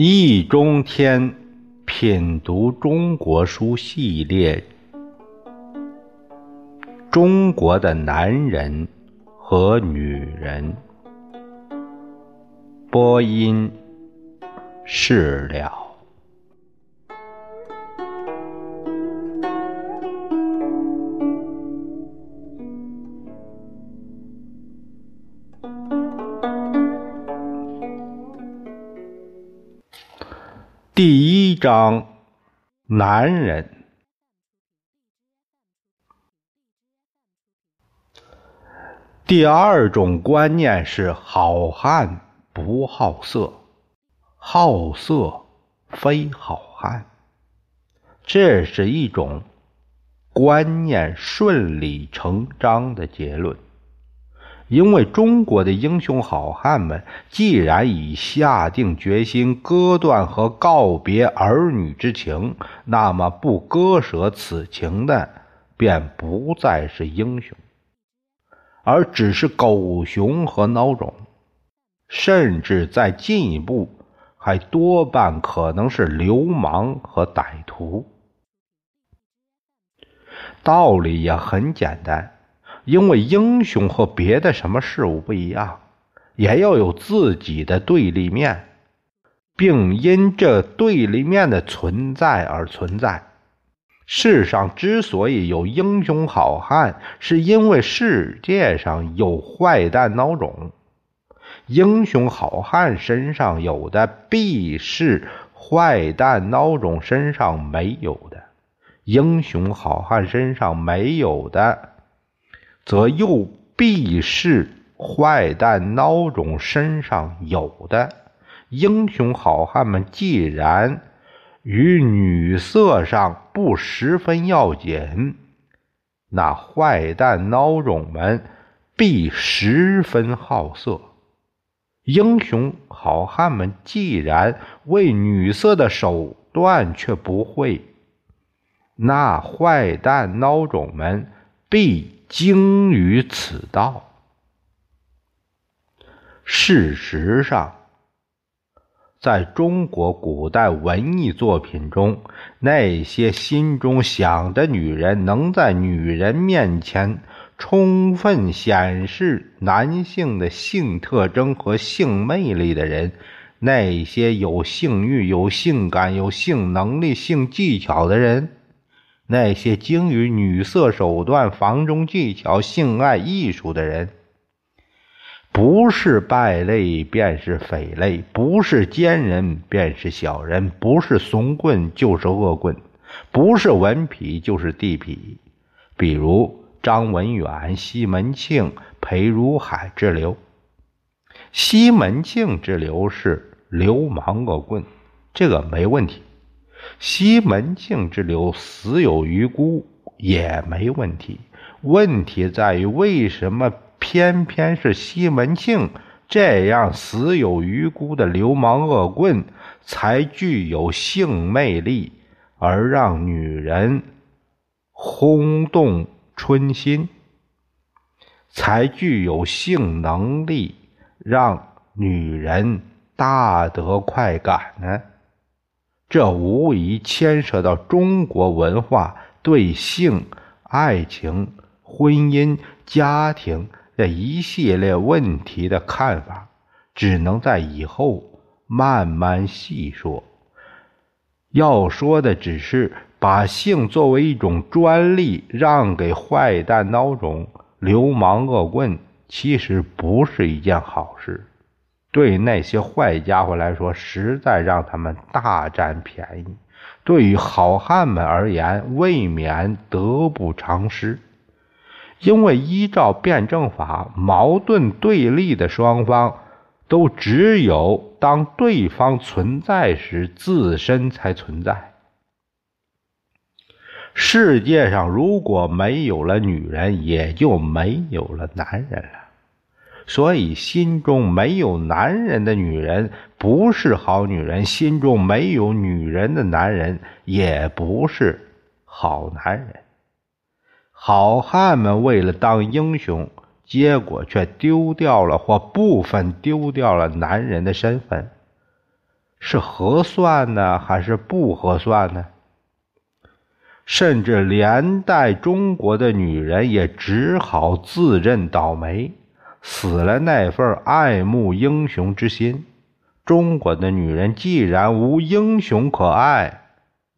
易中天品读中国书系列：中国的男人和女人。播音：释了。第一章，男人。第二种观念是好汉不好色，好色非好汉。这是一种观念顺理成章的结论。因为中国的英雄好汉们，既然已下定决心割断和告别儿女之情，那么不割舍此情的，便不再是英雄，而只是狗熊和孬种，甚至再进一步，还多半可能是流氓和歹徒。道理也很简单。因为英雄和别的什么事物不一样，也要有自己的对立面，并因这对立面的存在而存在。世上之所以有英雄好汉，是因为世界上有坏蛋孬种。英雄好汉身上有的，必是坏蛋孬种身上没有的；英雄好汉身上没有的。则又必是坏蛋孬种身上有的英雄好汉们，既然与女色上不十分要紧，那坏蛋孬种们必十分好色。英雄好汉们既然为女色的手段却不会，那坏蛋孬种们必。精于此道。事实上，在中国古代文艺作品中，那些心中想着女人，能在女人面前充分显示男性的性特征和性魅力的人，那些有性欲、有性感、有性能力、性技巧的人。那些精于女色手段、房中技巧、性爱艺术的人，不是败类便是匪类，不是奸人便是小人，不是怂棍就是恶棍，不是文痞就是地痞。比如张文远、西门庆、裴如海之流。西门庆之流是流氓恶棍，这个没问题。西门庆之流死有余辜也没问题，问题在于为什么偏偏是西门庆这样死有余辜的流氓恶棍才具有性魅力，而让女人轰动春心，才具有性能力，让女人大得快感呢？这无疑牵涉到中国文化对性、爱情、婚姻、家庭的一系列问题的看法，只能在以后慢慢细说。要说的只是把性作为一种专利让给坏蛋孬种、流氓恶棍，其实不是一件好事。对那些坏家伙来说，实在让他们大占便宜；对于好汉们而言，未免得不偿失。因为依照辩证法，矛盾对立的双方都只有当对方存在时，自身才存在。世界上如果没有了女人，也就没有了男人了。所以，心中没有男人的女人不是好女人；心中没有女人的男人也不是好男人。好汉们为了当英雄，结果却丢掉了或部分丢掉了男人的身份，是合算呢，还是不合算呢？甚至连带中国的女人也只好自认倒霉，死了那份爱慕英雄之心。中国的女人既然无英雄可爱，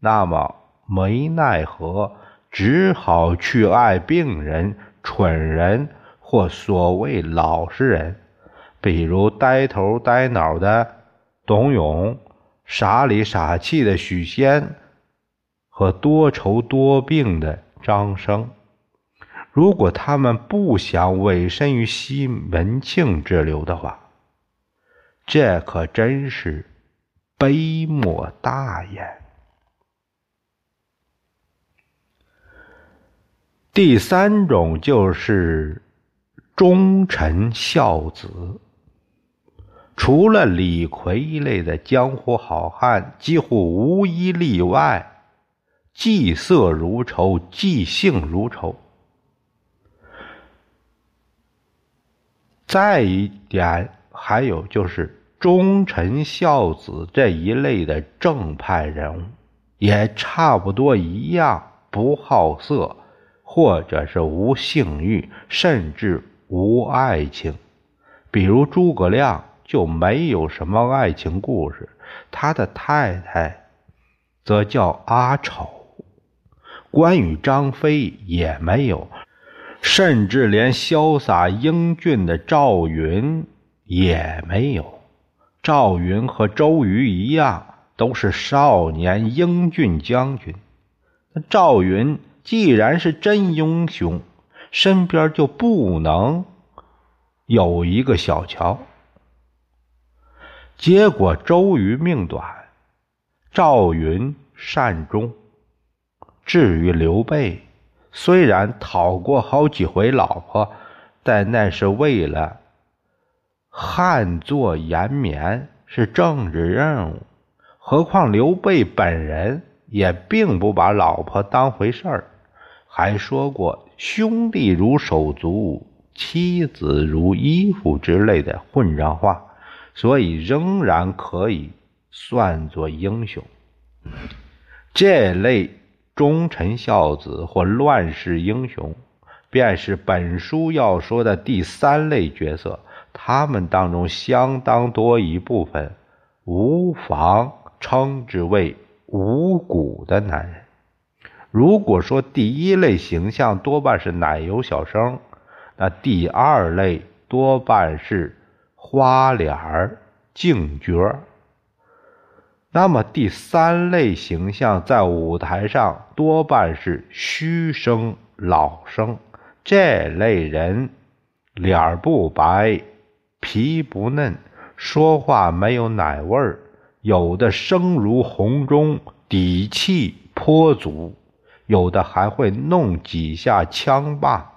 那么没奈何。只好去爱病人、蠢人或所谓老实人，比如呆头呆脑的董永、傻里傻气的许仙和多愁多病的张生。如果他们不想委身于西门庆之流的话，这可真是悲莫大焉。第三种就是忠臣孝子，除了李逵一类的江湖好汉，几乎无一例外，计色如仇，计性如仇。再一点，还有就是忠臣孝子这一类的正派人物，也差不多一样，不好色。或者是无性欲，甚至无爱情，比如诸葛亮就没有什么爱情故事，他的太太则叫阿丑。关羽、张飞也没有，甚至连潇洒英俊的赵云也没有。赵云和周瑜一样，都是少年英俊将军。那赵云。既然是真英雄，身边就不能有一个小乔。结果周瑜命短，赵云善终。至于刘备，虽然讨过好几回老婆，但那是为了汉作延绵，是政治任务。何况刘备本人也并不把老婆当回事儿。还说过“兄弟如手足，妻子如衣服”之类的混账话，所以仍然可以算作英雄。这类忠臣孝子或乱世英雄，便是本书要说的第三类角色。他们当中相当多一部分，无妨称之为无骨的男人。如果说第一类形象多半是奶油小生，那第二类多半是花脸儿、净角儿那么第三类形象在舞台上多半是虚声、老生。这类人脸不白，皮不嫩，说话没有奶味儿，有的声如洪钟，底气颇足。有的还会弄几下枪把，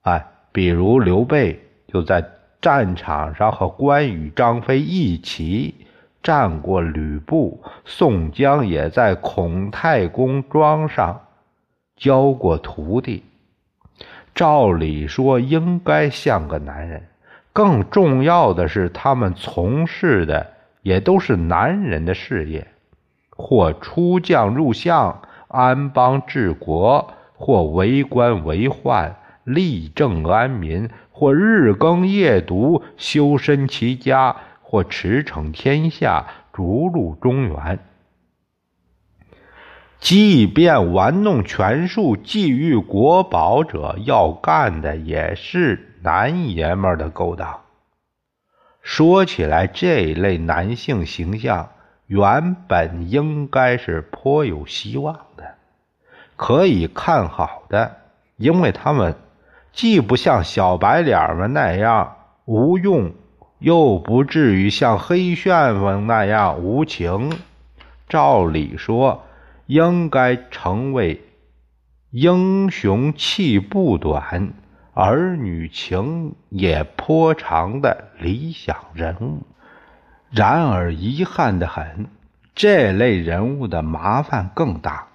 哎，比如刘备就在战场上和关羽、张飞一起战过吕布，宋江也在孔太公庄上教过徒弟。照理说应该像个男人，更重要的是他们从事的也都是男人的事业，或出将入相。安邦治国，或为官为宦，立政安民；或日耕夜读，修身齐家；或驰骋天下，逐鹿中原。即便玩弄权术、觊觎国宝者，要干的也是男爷们的勾当。说起来，这一类男性形象。原本应该是颇有希望的，可以看好的，因为他们既不像小白脸们那样无用，又不至于像黑旋风那样无情。照理说，应该成为英雄气不短、儿女情也颇长的理想人物。然而遗憾的很，这类人物的麻烦更大，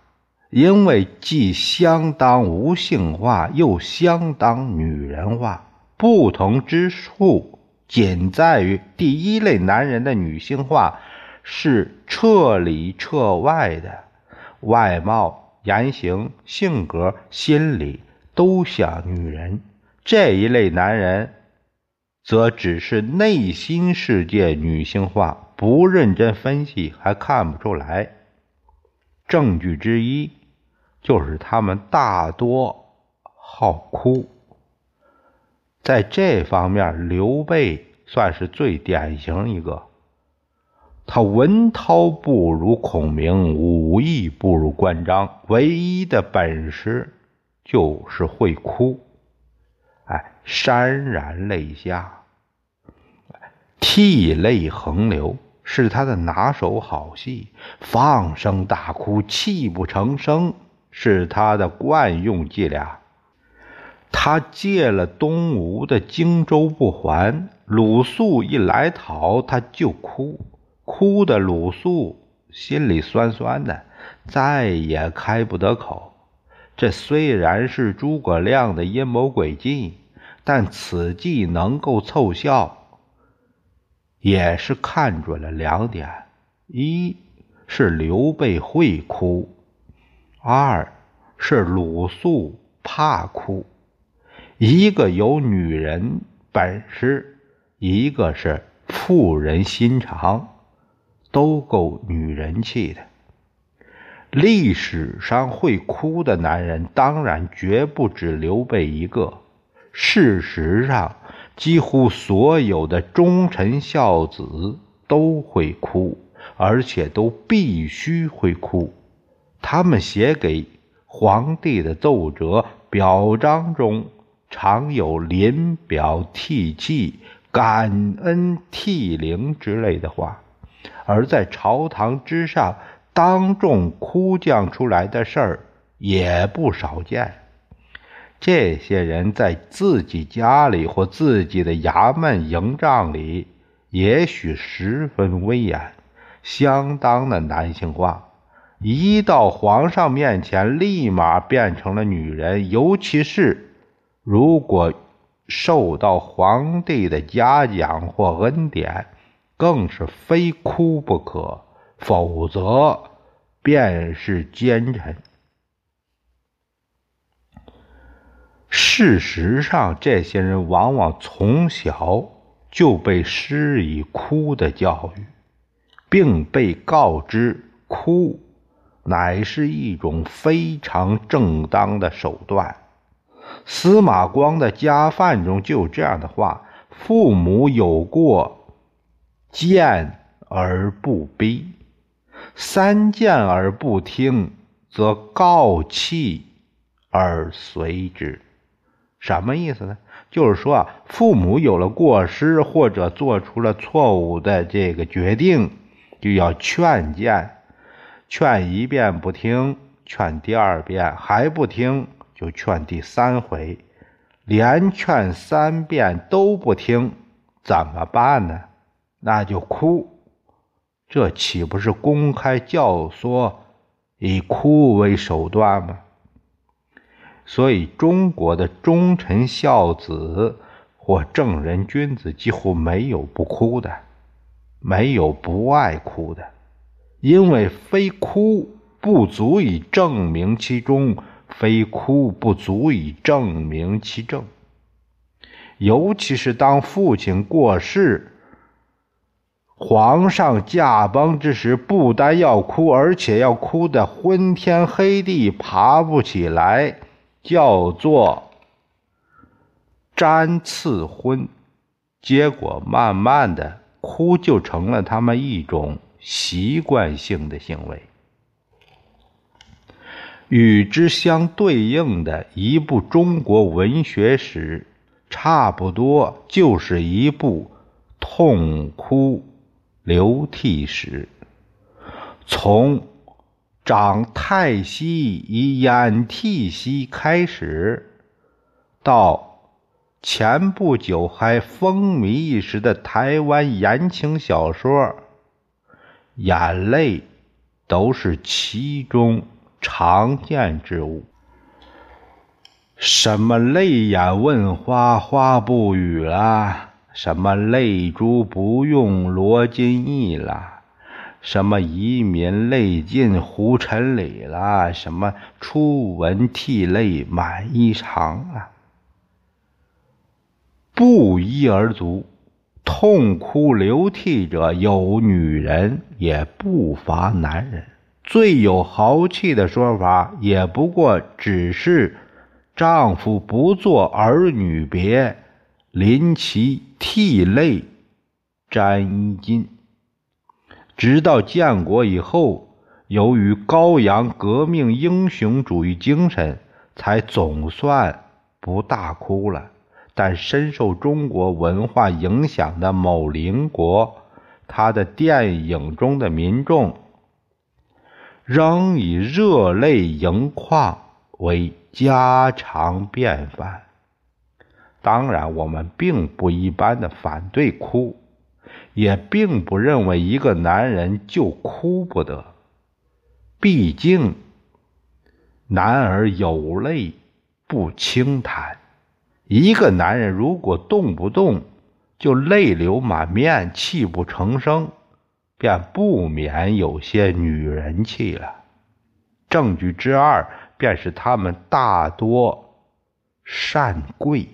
因为既相当无性化，又相当女人化。不同之处仅在于，第一类男人的女性化是彻里彻外的，外貌、言行、性格、心理都像女人；这一类男人则只是内心世界女性化，不认真分析还看不出来。证据之一就是他们大多好哭。在这方面，刘备算是最典型一个。他文韬不如孔明，武艺不如关张，唯一的本事就是会哭。哎，潸然泪下，涕泪横流，是他的拿手好戏。放声大哭，泣不成声，是他的惯用伎俩。他借了东吴的荆州不还，鲁肃一来讨，他就哭，哭的鲁肃心里酸酸的，再也开不得口。这虽然是诸葛亮的阴谋诡计，但此计能够凑效，也是看准了两点：一是刘备会哭，二是鲁肃怕哭。一个有女人本事，一个是妇人心肠，都够女人气的。历史上会哭的男人，当然绝不止刘备一个。事实上，几乎所有的忠臣孝子都会哭，而且都必须会哭。他们写给皇帝的奏折、表彰中。常有临表涕泣、感恩涕零之类的话，而在朝堂之上当众哭将出来的事儿也不少见。这些人在自己家里或自己的衙门营帐里，也许十分威严，相当的男性化；一到皇上面前，立马变成了女人，尤其是。如果受到皇帝的嘉奖或恩典，更是非哭不可，否则便是奸臣。事实上，这些人往往从小就被施以哭的教育，并被告知哭乃是一种非常正当的手段。司马光的家范中就有这样的话：“父母有过，见而不逼；三见而不听，则告弃而随之。”什么意思呢？就是说啊，父母有了过失或者做出了错误的这个决定，就要劝谏，劝一遍不听，劝第二遍还不听。就劝第三回，连劝三遍都不听，怎么办呢？那就哭，这岂不是公开教唆，以哭为手段吗？所以，中国的忠臣孝子或正人君子几乎没有不哭的，没有不爱哭的，因为非哭不足以证明其中。非哭不足以证明其正，尤其是当父亲过世、皇上驾崩之时，不但要哭，而且要哭得昏天黑地、爬不起来，叫做沾赐昏。结果慢慢的，哭就成了他们一种习惯性的行为。与之相对应的一部中国文学史，差不多就是一部痛哭流涕史。从长太息以掩涕兮开始，到前不久还风靡一时的台湾言情小说，眼泪都是其中。常见之物。什么泪眼问花，花不语啦；什么泪珠不用罗金意啦；什么遗民泪尽胡尘里啦；什么初闻涕泪满衣裳啊！不一而足，痛哭流涕者有女人，也不乏男人。最有豪气的说法，也不过只是。丈夫不做儿女别，临其涕泪沾衣襟。直到建国以后，由于高扬革命英雄主义精神，才总算不大哭了。但深受中国文化影响的某邻国，他的电影中的民众仍以热泪盈眶为。家常便饭。当然，我们并不一般的反对哭，也并不认为一个男人就哭不得。毕竟，男儿有泪不轻弹。一个男人如果动不动就泪流满面、泣不成声，便不免有些女人气了。证据之二。便是他们大多善跪，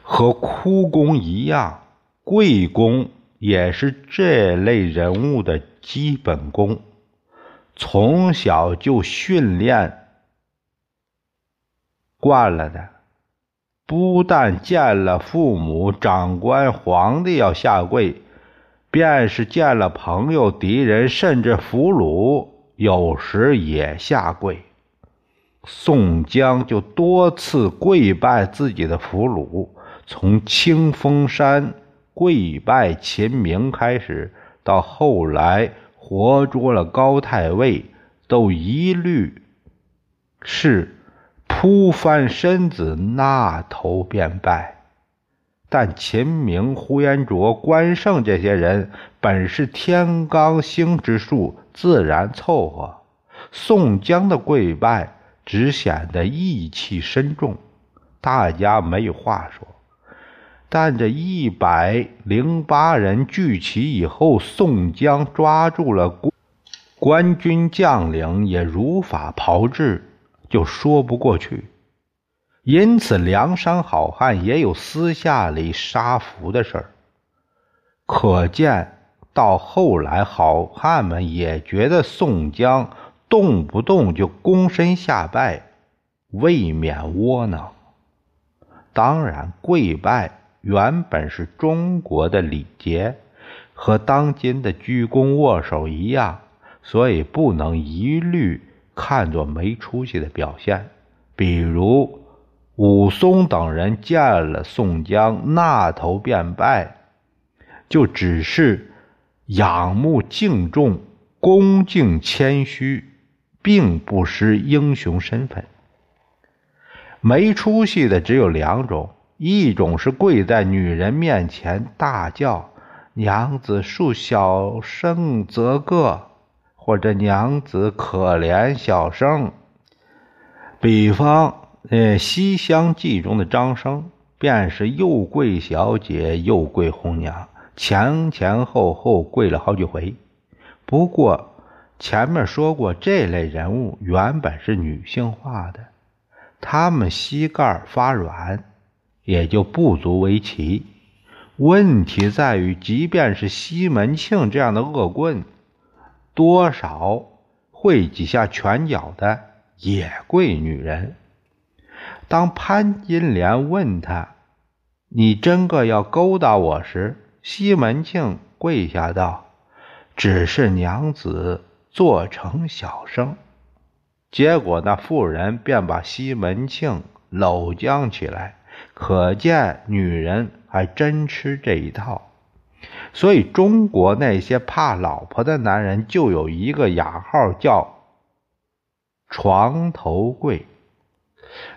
和哭功一样，跪功也是这类人物的基本功。从小就训练惯了的，不但见了父母、长官、皇帝要下跪，便是见了朋友、敌人，甚至俘虏。有时也下跪，宋江就多次跪拜自己的俘虏，从清风山跪拜秦明开始，到后来活捉了高太尉，都一律是扑翻身子，那头便拜。但秦明、呼延灼、关胜这些人本是天罡星之术。自然凑合，宋江的跪拜只显得义气深重，大家没有话说。但这一百零八人聚齐以后，宋江抓住了官军将领，也如法炮制，就说不过去。因此，梁山好汉也有私下里杀俘的事儿，可见。到后来，好汉们也觉得宋江动不动就躬身下拜，未免窝囊。当然，跪拜原本是中国的礼节，和当今的鞠躬握手一样，所以不能一律看作没出息的表现。比如武松等人见了宋江，那头便拜，就只是。仰慕敬重、恭敬谦虚，并不失英雄身份。没出息的只有两种：一种是跪在女人面前大叫“娘子恕小生则个”，或者“娘子可怜小生”。比方，呃，《西厢记》中的张生，便是又跪小姐，又跪红娘。前前后后跪了好几回，不过前面说过，这类人物原本是女性化的，他们膝盖发软，也就不足为奇。问题在于，即便是西门庆这样的恶棍，多少会几下拳脚的也跪女人。当潘金莲问他：“你真个要勾搭我时？”西门庆跪下道：“只是娘子做成小生。”结果那妇人便把西门庆搂将起来，可见女人还真吃这一套。所以中国那些怕老婆的男人就有一个雅号叫“床头柜”。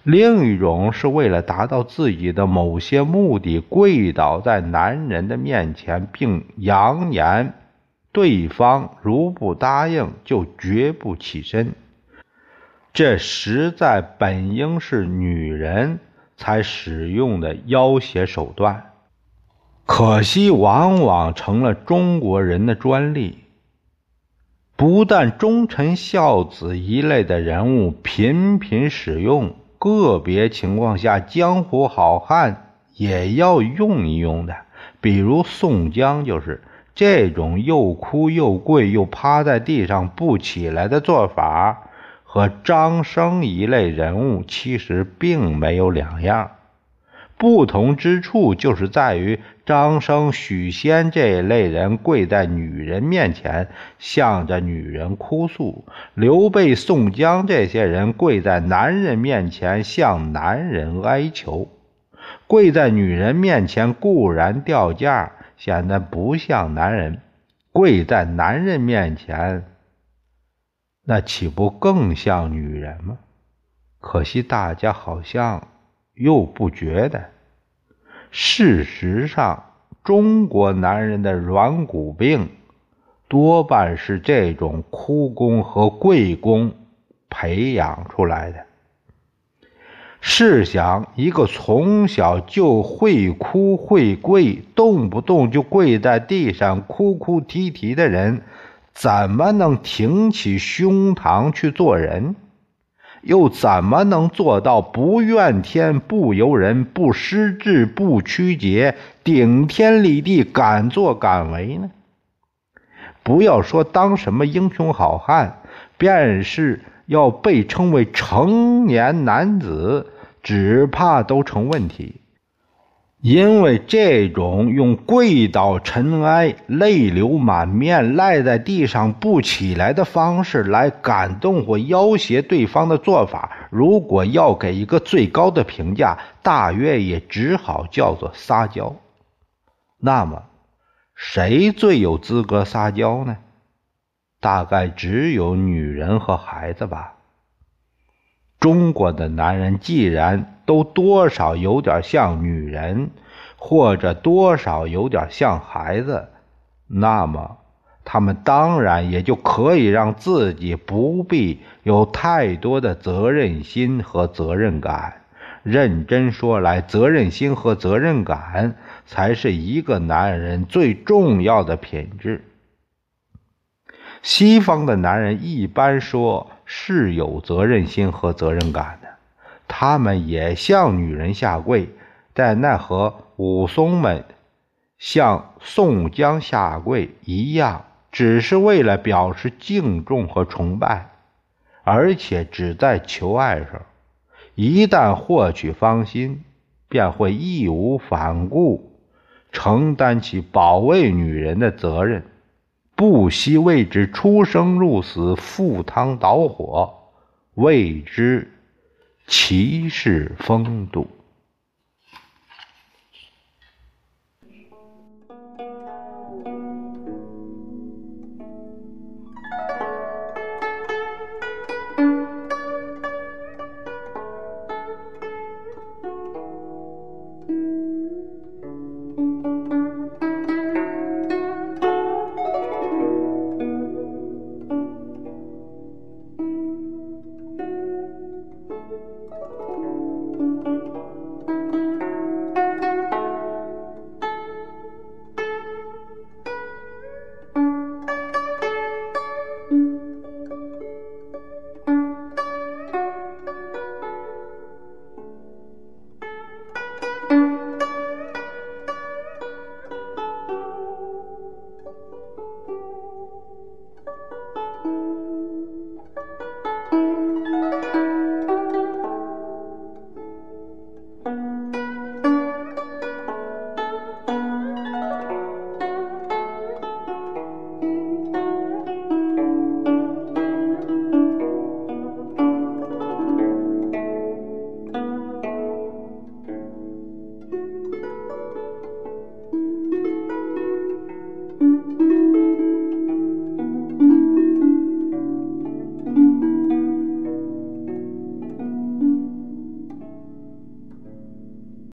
另一种是为了达到自己的某些目的，跪倒在男人的面前，并扬言对方如不答应，就绝不起身。这实在本应是女人才使用的要挟手段，可惜往往成了中国人的专利。不但忠臣孝子一类的人物频频使用，个别情况下江湖好汉也要用一用的。比如宋江就是这种又哭又跪又趴在地上不起来的做法，和张生一类人物其实并没有两样。不同之处就是在于张生、许仙这类人跪在女人面前，向着女人哭诉；刘备、宋江这些人跪在男人面前，向男人哀求。跪在女人面前固然掉价，显得不像男人；跪在男人面前，那岂不更像女人吗？可惜大家好像。又不觉得。事实上，中国男人的软骨病多半是这种哭功和跪功培养出来的。试想，一个从小就会哭会跪，动不动就跪在地上哭哭啼啼的人，怎么能挺起胸膛去做人？又怎么能做到不怨天不尤人、不失志不屈节、顶天立地、敢作敢为呢？不要说当什么英雄好汉，便是要被称为成年男子，只怕都成问题。因为这种用跪倒尘埃、泪流满面、赖在地上不起来的方式来感动或要挟对方的做法，如果要给一个最高的评价，大约也只好叫做撒娇。那么，谁最有资格撒娇呢？大概只有女人和孩子吧。中国的男人既然都多少有点像女人，或者多少有点像孩子，那么他们当然也就可以让自己不必有太多的责任心和责任感。认真说来，责任心和责任感才是一个男人最重要的品质。西方的男人一般说。是有责任心和责任感的，他们也向女人下跪，但奈何武松们向宋江下跪一样，只是为了表示敬重和崇拜，而且只在求爱上。一旦获取芳心，便会义无反顾承担起保卫女人的责任。不惜为之出生入死、赴汤蹈火，为之骑士风度。